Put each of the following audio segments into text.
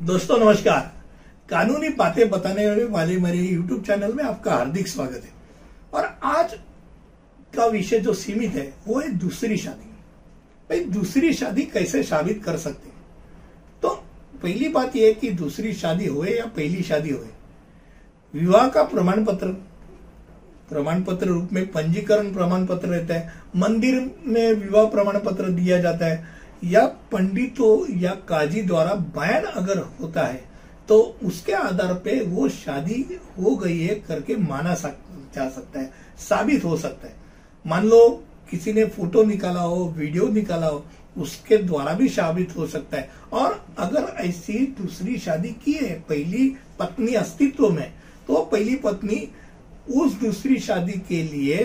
दोस्तों, नमस्कार। कानूनी बातें बताने वाले मेरे यूट्यूब चैनल में आपका हार्दिक स्वागत है। और आज का विषय जो सीमित है, वो है दूसरी शादी। भाई, दूसरी शादी कैसे साबित कर सकते हैं? तो पहली बात यह है कि दूसरी शादी हुए या पहली शादी हुए विवाह का प्रमाण पत्र प्रमाण पत्र रूप में पंजीकरण प्रमाण पत्र रहता है। मंदिर में विवाह प्रमाण पत्र दिया जाता है। या पंडितों या काजी द्वारा बयान अगर होता है तो उसके आधार पे वो शादी हो गई है करके माना सक, जा सकता है साबित हो सकता है। मान लो किसी ने फ़ोटो निकाला हो वीडियो निकाला हो उसके द्वारा भी साबित हो सकता है। और अगर ऐसी दूसरी शादी की है पहली पत्नी अस्तित्व में तो पहली पत्नी उस दूसरी शादी के लिए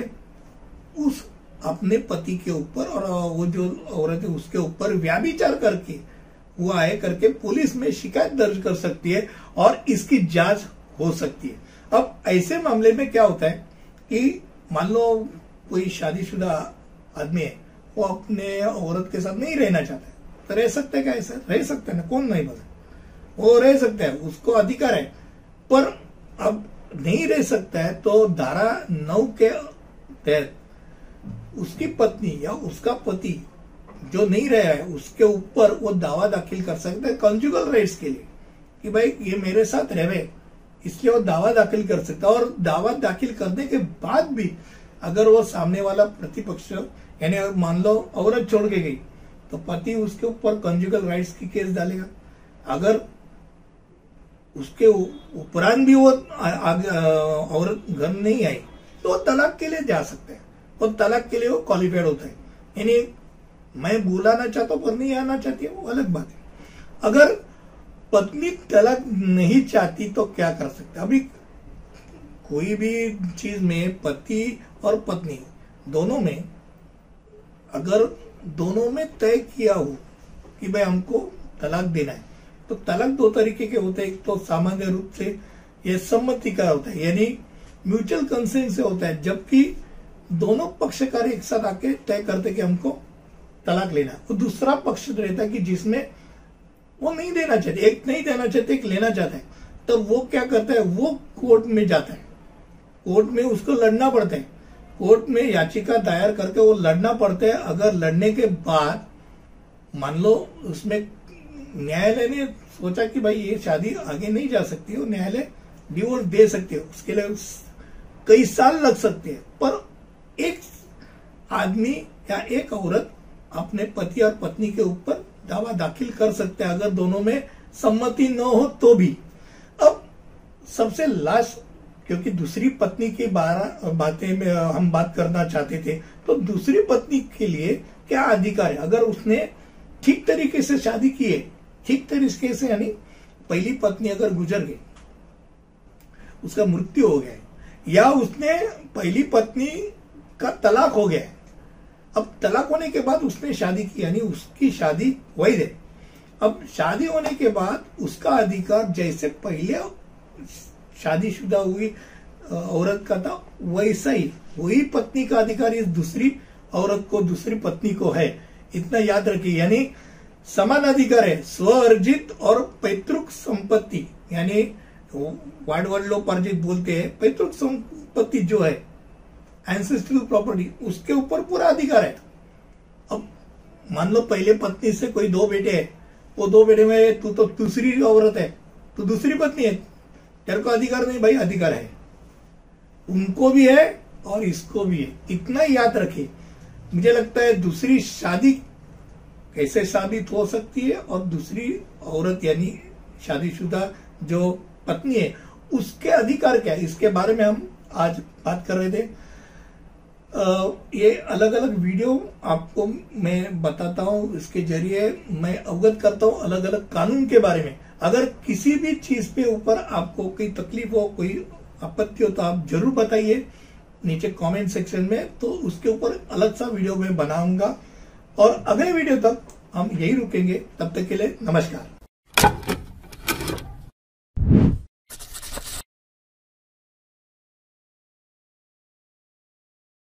उस अपने पति के ऊपर और वो जो औरत है उसके ऊपर व्याभिचार करके हुआ है करके पुलिस में शिकायत दर्ज कर सकती है और इसकी जाँच हो सकती है। अब ऐसे मामले में क्या होता है कि मान लो कोई शादीशुदा आदमी है, वो अपने औरत के साथ नहीं रहना चाहता है। तो रह सकते क्या ऐसा? रह सकते ना, कौन नहीं बोला? वो रह सकता है, उसको अधिकार है। पर अब नहीं रह सकता है तो धारा नौ के तहत उसकी पत्नी या उसका पति जो नहीं रहा है, उसके ऊपर वो दावा दाखिल कर सकते हैं कंजुगल राइट्स के लिए कि भाई ये मेरे साथ रहे। इसलिए वो दावा दाखिल कर सकता है। और दावा दाखिल करने के बाद भी अगर वो सामने वाला प्रतिपक्ष, यानी मान लो औरत छोड़ के गई तो पति उसके ऊपर कंजुगल राइट्स की केस डालेगा। अगर उसके उपरांत भी वो औरत घर नहीं आई तो वो तलाक के लिए जा सकते हैं। और तलाक के लिए वो क्वालिफाइड होता है। यानी मैं बुलाना चाहता हूँ पर नहीं आना चाहती है, वो अलग बात है। अगर पत्नी तलाक नहीं चाहती तो क्या कर सकते अभी कोई भी चीज़ में पति और पत्नी दोनों में, अगर दोनों में तय किया हो कि भाई हमको तलाक देना है तो तलाक दो तरीके के होते हैं। एक तो सामान्य रूप से ये सम्मति का होता है, यानी म्यूचुअल कंसेंट से होता है, जबकि दोनों पक्षकार एक साथ आके तय करते कि हमको तलाक लेना वो दूसरा पक्ष रहता है कि जिसमें वो नहीं देना चाहते, एक नहीं देना चाहते, एक लेना चाहता है। तो वो क्या करता है? वो कोर्ट में जाता है। कोर्ट में उसको लड़ना पड़ता है। कोर्ट में याचिका दायर करके वो लड़ना पड़ता है। अगर लड़ने के बाद, मान लो उसमें न्यायालय ने सोचा कि भाई ये शादी आगे नहीं जा सकती है न्यायालय डिवोर्स दे सकते हो। उसके लिए कई साल लग सकते हैं। पर एक आदमी या एक औरत अपने पति और पत्नी के ऊपर दावा दाखिल कर सकते हैं। अगर दोनों में सम्मति न हो तो भी। अब सबसे लास्ट, क्योंकि दूसरी पत्नी की बातें में हम बात करना चाहते थे तो दूसरी पत्नी के लिए क्या अधिकार है? अगर उसने ठीक तरीके से शादी की है, ठीक तरीके से, यानी पहली पत्नी अगर गुजर गई, उसका मृत्यु हो गया, या उसने पहली पत्नी का तलाक हो गया। अब तलाक होने के बाद उसने शादी की, यानी उसकी शादी वैध है। अब शादी होने के बाद उसका अधिकार जैसे पहले शादीशुदा हुई औरत का था, वैसा ही। वही पत्नी का अधिकार इस दूसरी औरत को, दूसरी पत्नी को है। इतना याद रखिए, यानी समान अधिकार है, स्व अर्जित और पैतृक संपत्ति। यानी वार्ड वर्ड लोग अर्जित बोलते हैं, पैतृक संपत्ति जो है एंसेस्ट्रल प्रॉपर्टी उसके ऊपर पूरा अधिकार है। अब मान लो पहले पत्नी से कोई दो बेटे है, वो दो बेटे में तू तो दूसरी औरत है, तू दूसरी पत्नी है, तेरे को अधिकार नहीं भाई, अधिकार है। उनको भी है और इसको भी है। इतना याद रखे। मुझे लगता है दूसरी शादी कैसे साबित हो सकती है और दूसरी औरत यानी शादीशुदा जो पत्नी है, उसके अधिकार क्या है? इसके बारे में हम आज बात कर रहे थे। ये अलग अलग वीडियो आपको मैं बताता हूँ, इसके ज़रिए मैं अवगत करता हूँ अलग अलग कानून के बारे में। अगर किसी भी चीज़ पे ऊपर आपको कोई तकलीफ़ हो, कोई आपत्ति हो तो आप ज़रूर बताइए नीचे कमेंट सेक्शन में तो उसके ऊपर अलग सा वीडियो मैं बनाऊँगा। और अगले वीडियो तक हम यही रुकेंगे। तब तक के लिए नमस्कार।